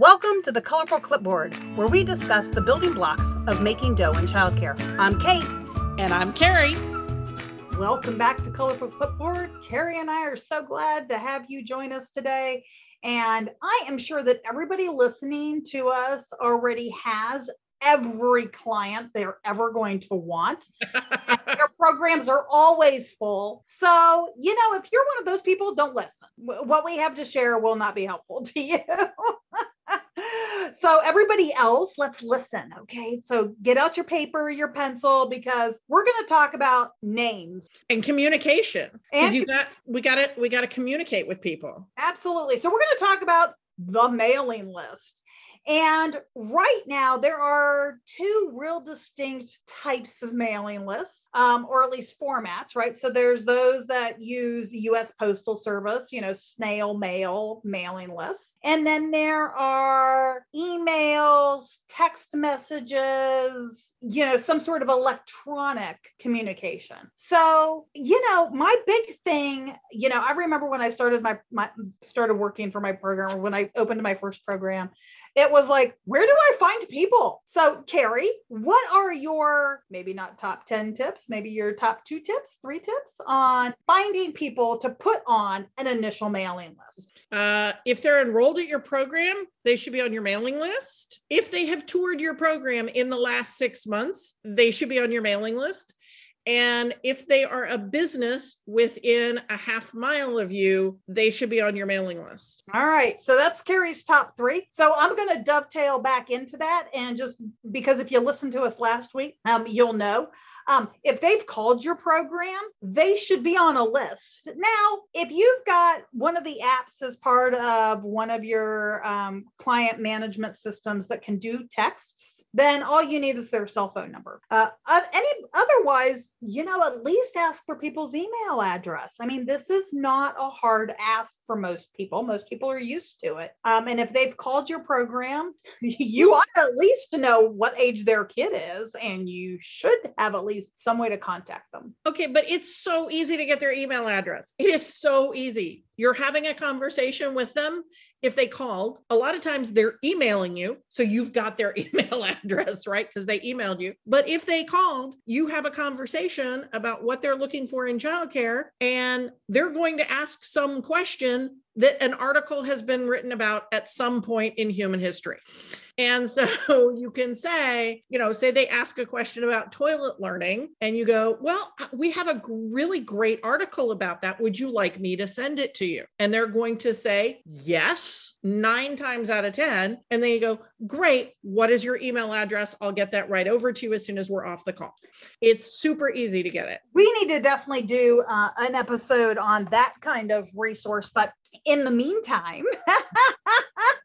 Welcome to the Colorful Clipboard, where we discuss the building blocks of making dough in childcare. I'm Kate. And I'm Carrie. Welcome back to Colorful Clipboard. Carrie and I are so glad to have you join us today. And I am sure that everybody listening to us already has every client they're ever going to want. their programs are always full. So, you know, if you're one of those people, don't listen. What we have to share will not be helpful to you. so everybody else let's listen okay? So get out your paper your pencil because we're going to talk about names. And communication and you got we got to we got to communicate with people. Absolutely. So we're going to talk about the mailing list and right now, there are two real distinct types of mailing lists, um, or at least formats, right? So there's those that use US Postal Service, you know, snail mail mailing lists. And then there are emails, text messages, you know, some sort of electronic communication. So, you know, my big thing, you know, I remember when I started my, my started working for my program, when I opened my first program, it was like, where do I find people? So, Carrie, what are your maybe not top 10 tips, maybe your top two tips, three tips on finding people to put on an initial mailing list? Uh, if they're enrolled at your program, they should be on your mailing list. If they have toured your program in the last six months, they should be on your mailing list. And if they are a business within a half mile of you, they should be on your mailing list. All right. So that's Carrie's top three. So I'm going to dovetail back into that. And just because if you listened to us last week, um, you'll know um, if they've called your program, they should be on a list. Now, if you've got one of the apps as part of one of your um, client management systems that can do texts, then all you need is their cell phone number. Uh, any otherwise, you know, at least ask for people's email address. I mean, this is not a hard ask for most people. Most people are used to it. Um, and if they've called your program, you ought at least to know what age their kid is, and you should have at least some way to contact them. Okay, but it's so easy to get their email address. It is so easy. You're having a conversation with them if they called, a lot of times they're emailing you. So you've got their email address, right? Because they emailed you. But if they called, you have a conversation about what they're looking for in childcare, and they're going to ask some question that an article has been written about at some point in human history. And so you can say, you know, say they ask a question about toilet learning, and you go, Well, we have a really great article about that. Would you like me to send it to you? And they're going to say, Yes, nine times out of 10. And then you go, Great. What is your email address? I'll get that right over to you as soon as we're off the call. It's super easy to get it. We need to definitely do uh, an episode on that kind of resource. But in the meantime,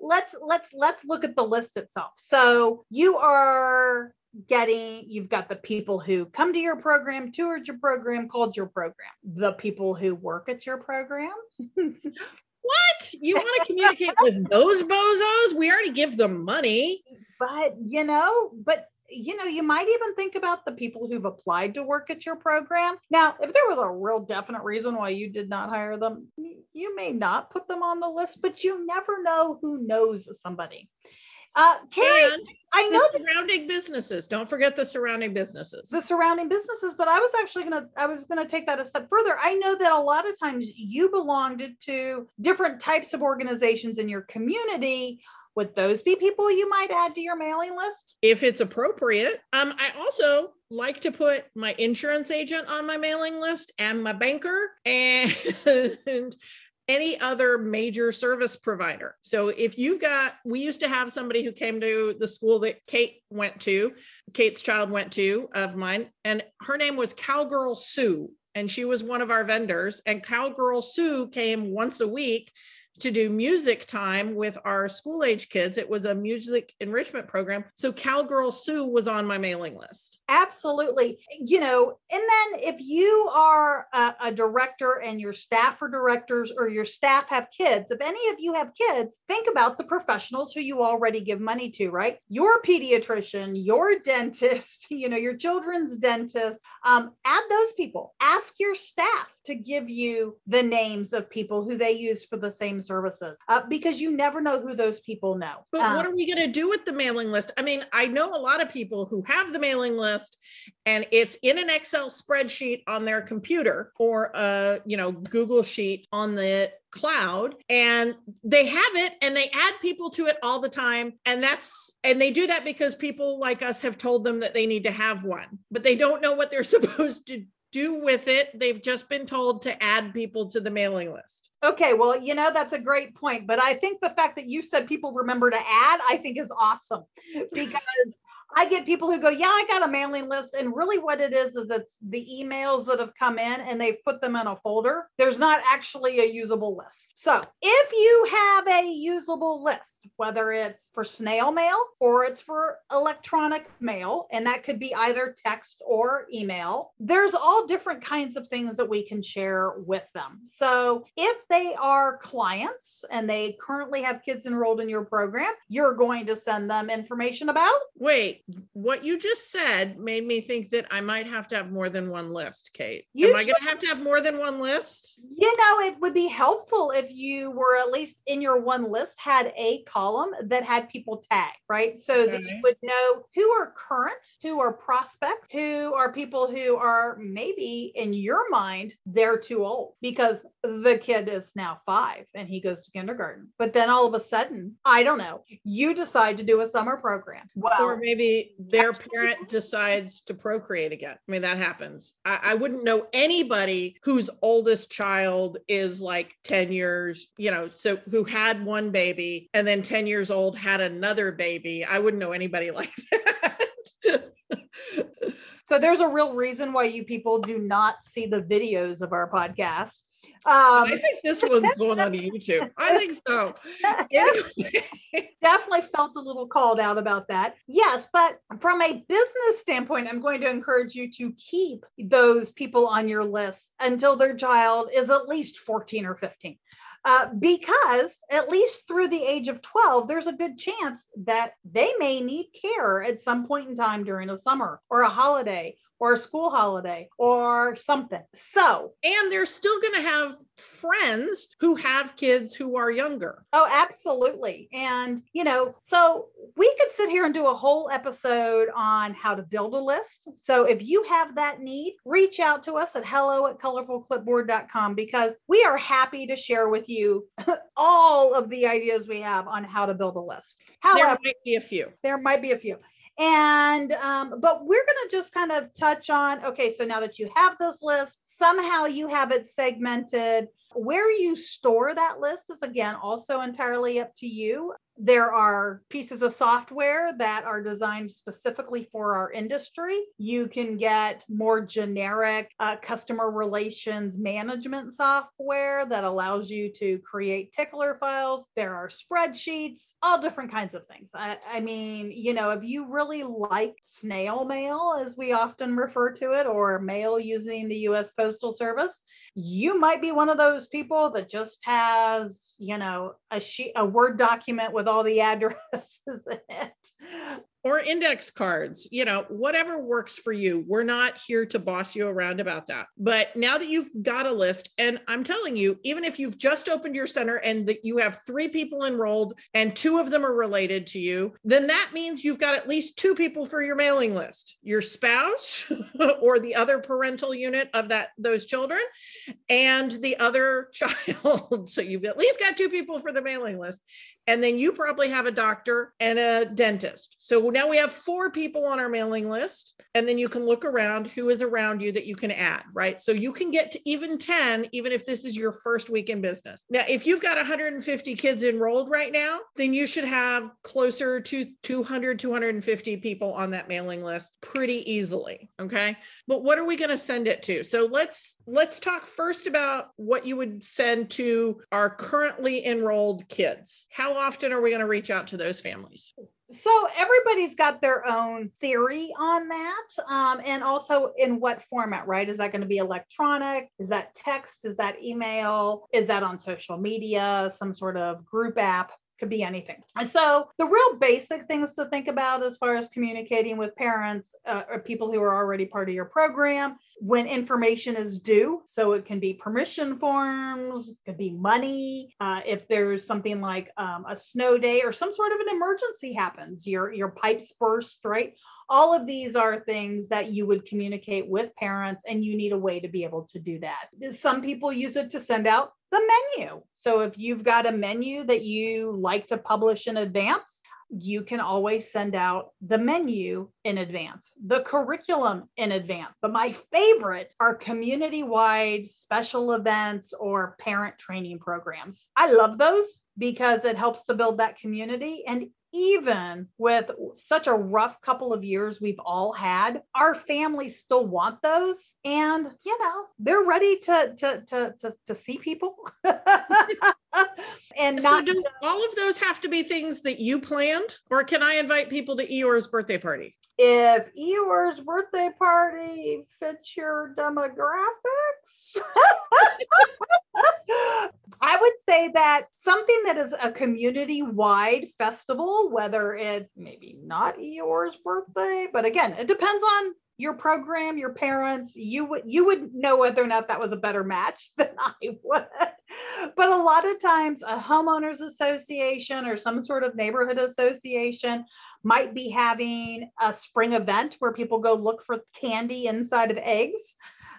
let's let's let's look at the list itself. So you are getting you've got the people who come to your program toured your program called your program. The people who work at your program? What? You want to communicate with those bozos? We already give them money. But you know but you know, you might even think about the people who've applied to work at your program. Now, if there was a real definite reason why you did not hire them, you may not put them on the list, but you never know who knows somebody. Uh, Carrie, and I know the surrounding businesses. Don't forget the surrounding businesses. The surrounding businesses, but I was actually gonna, I was gonna take that a step further. I know that a lot of times you belonged to different types of organizations in your community would those be people you might add to your mailing list? If it's appropriate. Um, I also like to put my insurance agent on my mailing list and my banker and any other major service provider. So if you've got, we used to have somebody who came to the school that Kate went to, Kate's child went to of mine, and her name was Cowgirl Sue. And she was one of our vendors. And Cowgirl Sue came once a week to do music time with our school age kids. It was a music enrichment program. So Cowgirl Sue was on my mailing list. Absolutely. You know, and then if you are a, a, director and your staff are directors or your staff have kids, if any of you have kids, think about the professionals who you already give money to, right? Your pediatrician, your dentist, you know, your children's dentist, um, add those people. Ask your staff to give you the names of people who they use for the same services uh, because you never know who those people know. But um, what are we going to do with the mailing list? I mean, I know a lot of people who have the mailing list and it's in an Excel spreadsheet on their computer or a, you know, Google sheet on the cloud and they have it and they add people to it all the time and that's and they do that because people like us have told them that they need to have one but they don't know what they're supposed to do with it they've just been told to add people to the mailing list Okay, well, you know, that's a great point. But I think the fact that you said people remember to add, I think is awesome because I get people who go, Yeah, I got a mailing list. And really, what it is, is it's the emails that have come in and they've put them in a folder. There's not actually a usable list. So if you have a usable list, whether it's for snail mail or it's for electronic mail, and that could be either text or email, there's all different kinds of things that we can share with them. So if they are clients and they currently have kids enrolled in your program, you're going to send them information about. Wait, what you just said made me think that I might have to have more than one list, Kate. You Am I going to have to have more than one list? You know, it would be helpful if you were at least in your one list had a column that had people tagged, right? So okay. that you would know who are current, who are prospects, who are people who are maybe in your mind, they're too old because the kid is now five and he goes to kindergarten. But then all of a sudden, I don't know, you decide to do a summer program. Well, or maybe their parent decides to procreate again. I mean, that happens. I, I wouldn't know anybody whose oldest child is like 10 years, you know, so who had one baby and then 10 years old had another baby. I wouldn't know anybody like that. so there's a real reason why you people do not see the videos of our podcast um, I think this one's going on YouTube. I think so. Definitely felt a little called out about that. Yes, but from a business standpoint, I'm going to encourage you to keep those people on your list until their child is at least 14 or 15. Uh, because at least through the age of 12, there's a good chance that they may need care at some point in time during a summer or a holiday or a school holiday or something. So, and they're still going to have friends who have kids who are younger. Oh, absolutely. And, you know, so we could sit here and do a whole episode on how to build a list. So if you have that need, reach out to us at hello at colorfulclipboard.com because we are happy to share with you all of the ideas we have on how to build a list. However, there might be a few. There might be a few. And, um, but we're going to just kind of touch on okay, so now that you have this list, somehow you have it segmented. Where you store that list is again also entirely up to you. There are pieces of software that are designed specifically for our industry. You can get more generic uh, customer relations management software that allows you to create tickler files. There are spreadsheets, all different kinds of things. I, I mean, you know, if you really like snail mail, as we often refer to it, or mail using the US Postal Service, you might be one of those people that just has, you know, a sheet, a Word document with all the addresses in it or index cards, you know, whatever works for you. We're not here to boss you around about that. But now that you've got a list, and I'm telling you, even if you've just opened your center and that you have three people enrolled and two of them are related to you, then that means you've got at least two people for your mailing list your spouse or the other parental unit of that those children and the other child. so you've at least got two people for the mailing list. And then you probably have a doctor and a dentist. So now we have four people on our mailing list. And then you can look around who is around you that you can add, right? So you can get to even 10, even if this is your first week in business. Now, if you've got 150 kids enrolled right now, then you should have closer to 200, 250 people on that mailing list pretty easily. Okay. But what are we going to send it to? So let's let's talk first about what you would send to our currently enrolled kids. How often are we going to reach out to those families? So everybody's got their own theory on that um, and also in what format right? Is that going to be electronic? Is that text? Is that email? Is that on social media? Some sort of group app could be anything. And so the real basic things to think about as far as communicating with parents uh, or people who are already part of your program when information is due. So it can be permission forms, could be money. Uh, if there's something like um, a snow day or some sort of an emergency happens, your your pipes burst, right? all of these are things that you would communicate with parents and you need a way to be able to do that some people use it to send out the menu so if you've got a menu that you like to publish in advance you can always send out the menu in advance, the curriculum in advance. But my favorite are community wide special events or parent training programs. I love those because it helps to build that community. And even with such a rough couple of years we've all had, our families still want those. And, you know, they're ready to, to, to, to, to see people. and so do all of those have to be things that you planned or can i invite people to eeyore's birthday party if eeyore's birthday party fits your demographics I would say that something that is a community wide festival, whether it's maybe not Eeyore's birthday, but again, it depends on your program, your parents, you would you would know whether or not that was a better match than I would. But a lot of times a homeowners association or some sort of neighborhood association might be having a spring event where people go look for candy inside of eggs.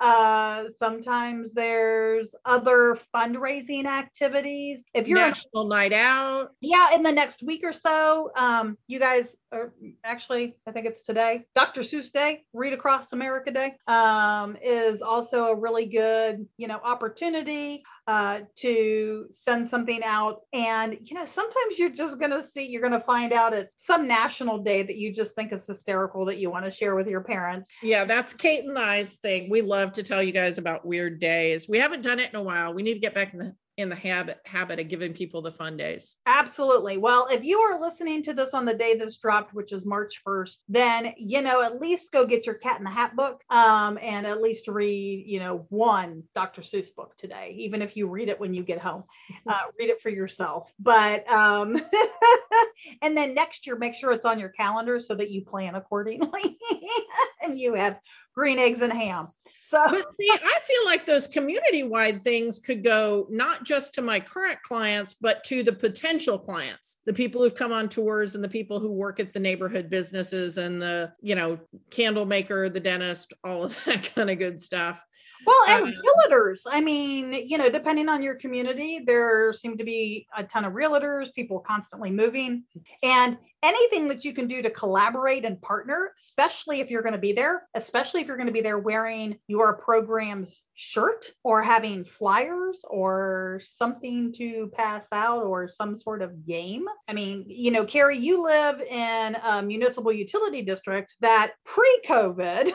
Uh, sometimes there's other fundraising activities. If you're national night out, yeah, in the next week or so, um, you guys are actually, I think it's today, Dr. Seuss Day, Read Across America Day, um, is also a really good, you know, opportunity uh, to send something out. And, you know, sometimes you're just going to see, you're going to find out it's some national day that you just think is hysterical that you want to share with your parents. Yeah, that's Kate and I's thing. We love to tell you guys about weird days. We haven't done it in a while. We need to get back in the in the habit habit of giving people the fun days. Absolutely. Well, if you are listening to this on the day this dropped, which is March 1st, then you know at least go get your cat in the hat book um, and at least read you know one Dr. Seuss book today, even if you read it when you get home. Uh, read it for yourself. But um, and then next year, make sure it's on your calendar so that you plan accordingly and you have green eggs and ham. So but see, I feel like those community-wide things could go not just to my current clients, but to the potential clients, the people who've come on tours and the people who work at the neighborhood businesses and the, you know, candle maker, the dentist, all of that kind of good stuff. Well, and um, realtors. I mean, you know, depending on your community, there seem to be a ton of realtors, people constantly moving, and anything that you can do to collaborate and partner, especially if you're going to be there, especially if you're going to be there wearing your program's shirt or having flyers or something to pass out or some sort of game. I mean, you know, Carrie, you live in a municipal utility district that pre COVID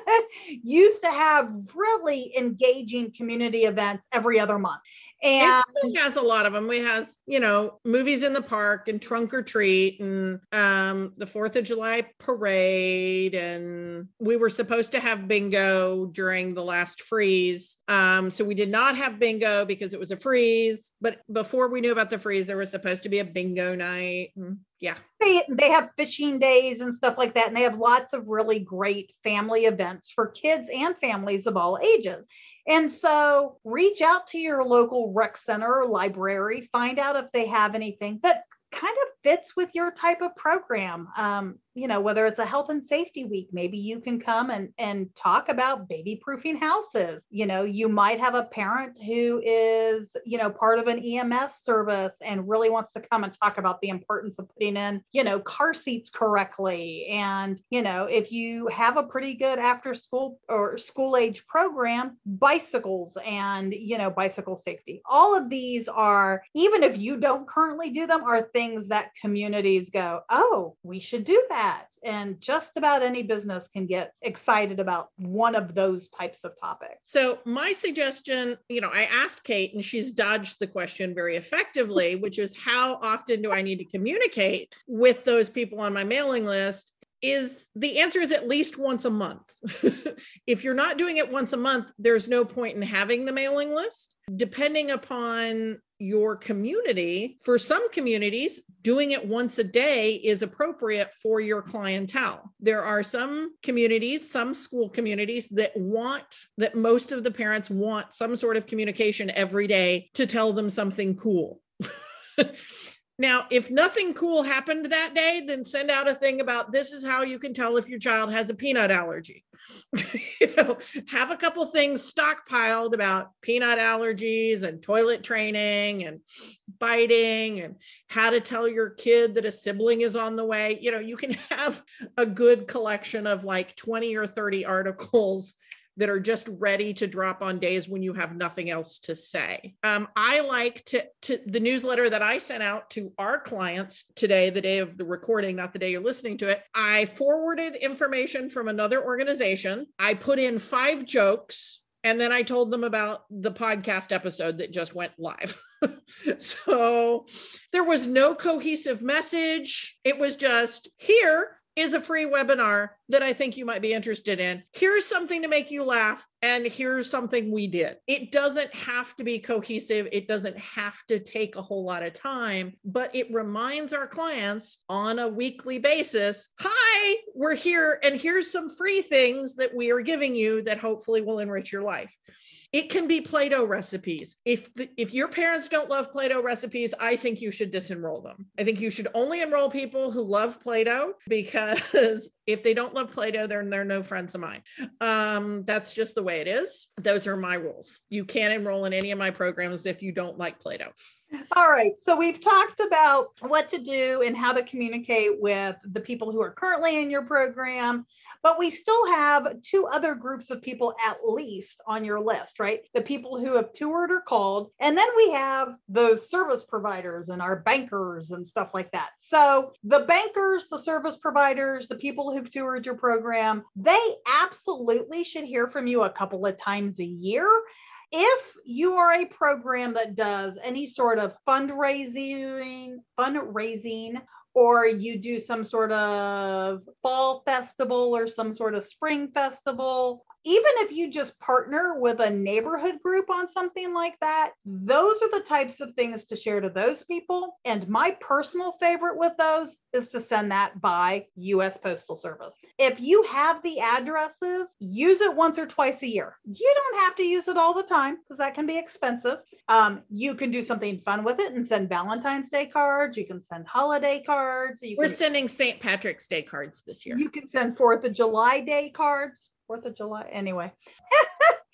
used to have really engaging community events every other month. And it has a lot of them. We has, you know, movies in the park and trunk or treat and um, the Fourth of July parade. And we were supposed to have bingo during the last freeze. Um, so we did not have bingo because it was a freeze. But before we knew about the freeze, there was supposed to be a bingo night. And yeah. They they have fishing days and stuff like that. And they have lots of really great family events for kids and families of all ages. And so reach out to your local rec center or library, find out if they have anything that kind of fits with your type of program. Um, you know, whether it's a health and safety week, maybe you can come and, and talk about baby proofing houses. You know, you might have a parent who is, you know, part of an EMS service and really wants to come and talk about the importance of putting in, you know, car seats correctly. And, you know, if you have a pretty good after school or school age program, bicycles and, you know, bicycle safety. All of these are, even if you don't currently do them, are things that communities go, oh, we should do that. And just about any business can get excited about one of those types of topics. So, my suggestion, you know, I asked Kate and she's dodged the question very effectively, which is how often do I need to communicate with those people on my mailing list? Is the answer is at least once a month. if you're not doing it once a month, there's no point in having the mailing list. Depending upon your community, for some communities, doing it once a day is appropriate for your clientele. There are some communities, some school communities that want, that most of the parents want some sort of communication every day to tell them something cool. Now, if nothing cool happened that day, then send out a thing about this is how you can tell if your child has a peanut allergy. you know, have a couple things stockpiled about peanut allergies and toilet training and biting and how to tell your kid that a sibling is on the way. You know, you can have a good collection of like 20 or 30 articles that are just ready to drop on days when you have nothing else to say. Um, I like to, to the newsletter that I sent out to our clients today, the day of the recording, not the day you're listening to it. I forwarded information from another organization. I put in five jokes and then I told them about the podcast episode that just went live. so there was no cohesive message. It was just here is a free webinar that I think you might be interested in. Here's something to make you laugh, and here's something we did. It doesn't have to be cohesive, it doesn't have to take a whole lot of time, but it reminds our clients on a weekly basis hi, we're here, and here's some free things that we are giving you that hopefully will enrich your life. It can be Play-Doh recipes. If the, if your parents don't love Play-Doh recipes, I think you should disenroll them. I think you should only enroll people who love Play-Doh because if they don't love Play-Doh, then they're no friends of mine. Um, that's just the way it is. Those are my rules. You can't enroll in any of my programs if you don't like Play-Doh. All right. So we've talked about what to do and how to communicate with the people who are currently in your program, but we still have two other groups of people at least on your list, right? The people who have toured or called, and then we have those service providers and our bankers and stuff like that. So the bankers, the service providers, the people who've toured your program, they absolutely should hear from you a couple of times a year if you are a program that does any sort of fundraising, fundraising, or you do some sort of fall festival or some sort of spring festival, even if you just partner with a neighborhood group on something like that, those are the types of things to share to those people. And my personal favorite with those is to send that by US Postal Service. If you have the addresses, use it once or twice a year. You don't have to use it all the time because that can be expensive. Um, you can do something fun with it and send Valentine's Day cards. You can send holiday cards. We're can, sending St. Patrick's Day cards this year. You can send Fourth of July Day cards. Fourth of July. Anyway.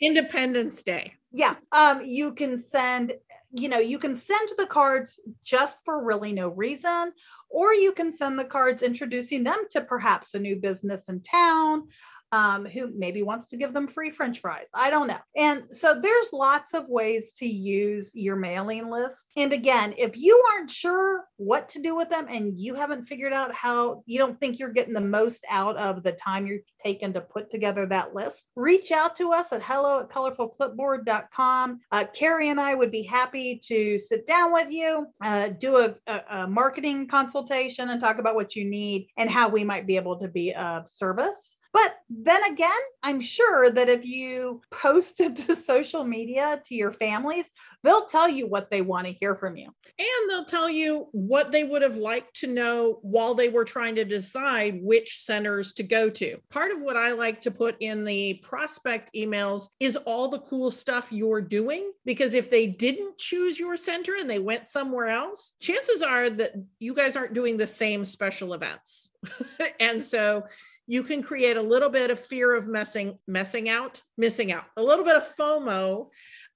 Independence Day. Yeah. Um, you can send, you know, you can send the cards just for really no reason, or you can send the cards introducing them to perhaps a new business in town, um, who maybe wants to give them free french fries. I don't know. And so there's lots of ways to use your mailing list. And again, if you aren't sure what to do with them and you haven't figured out how you don't think you're getting the most out of the time you're taking to put together that list, reach out to us at hello at colorfulclipboard.com. Uh, Carrie and I would be happy to sit down with you, uh, do a, a, a marketing consultation, and talk about what you need and how we might be able to be of service. But then again, I'm sure that if you post it to social media to your families, they'll tell you what they want to hear from you. And they'll tell you what they would have liked to know while they were trying to decide which centers to go to. Part of what I like to put in the prospect emails is all the cool stuff you're doing. Because if they didn't choose your center and they went somewhere else, chances are that you guys aren't doing the same special events. and so you can create a little bit of fear of messing messing out missing out a little bit of fomo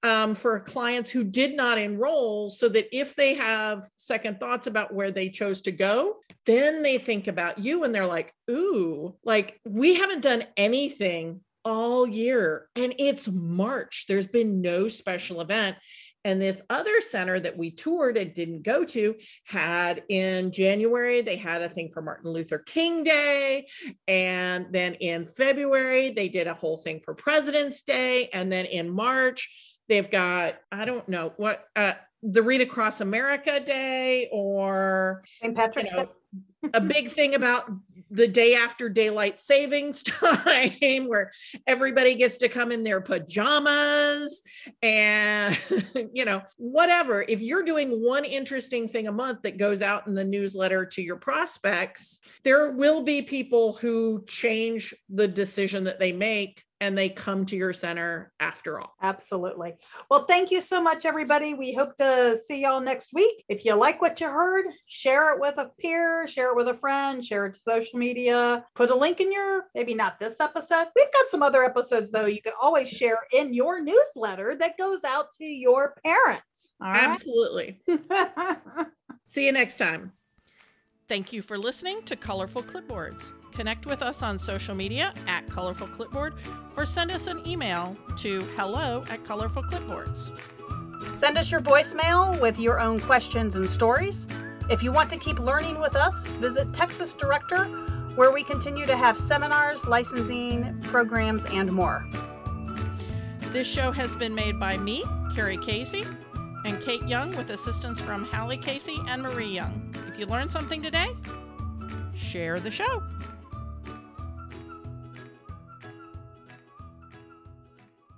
um, for clients who did not enroll so that if they have second thoughts about where they chose to go then they think about you and they're like ooh like we haven't done anything all year and it's march. There's been no special event and this other center that we toured and didn't go to had in January, they had a thing for Martin Luther King Day. And then in February, they did a whole thing for President's Day. And then in March, they've got, I don't know what, uh, the Read Across America Day or St. Patrick's you know, a big thing about the day after daylight savings time where everybody gets to come in their pajamas and you know whatever. If you're doing one interesting thing a month that goes out in the newsletter to your prospects there will be people who change the decision that they make and they come to your center after all. Absolutely. Well, thank you so much, everybody. We hope to see y'all next week. If you like what you heard, share it with a peer, share it with a friend, share it to social media, put a link in your, maybe not this episode. We've got some other episodes, though, you can always share in your newsletter that goes out to your parents. Absolutely. see you next time. Thank you for listening to Colorful Clipboards. Connect with us on social media at Colorful Clipboard or send us an email to hello at Colorful Clipboards. Send us your voicemail with your own questions and stories. If you want to keep learning with us, visit Texas Director, where we continue to have seminars, licensing, programs, and more. This show has been made by me, Carrie Casey, and Kate Young with assistance from Hallie Casey and Marie Young. If you learned something today, share the show.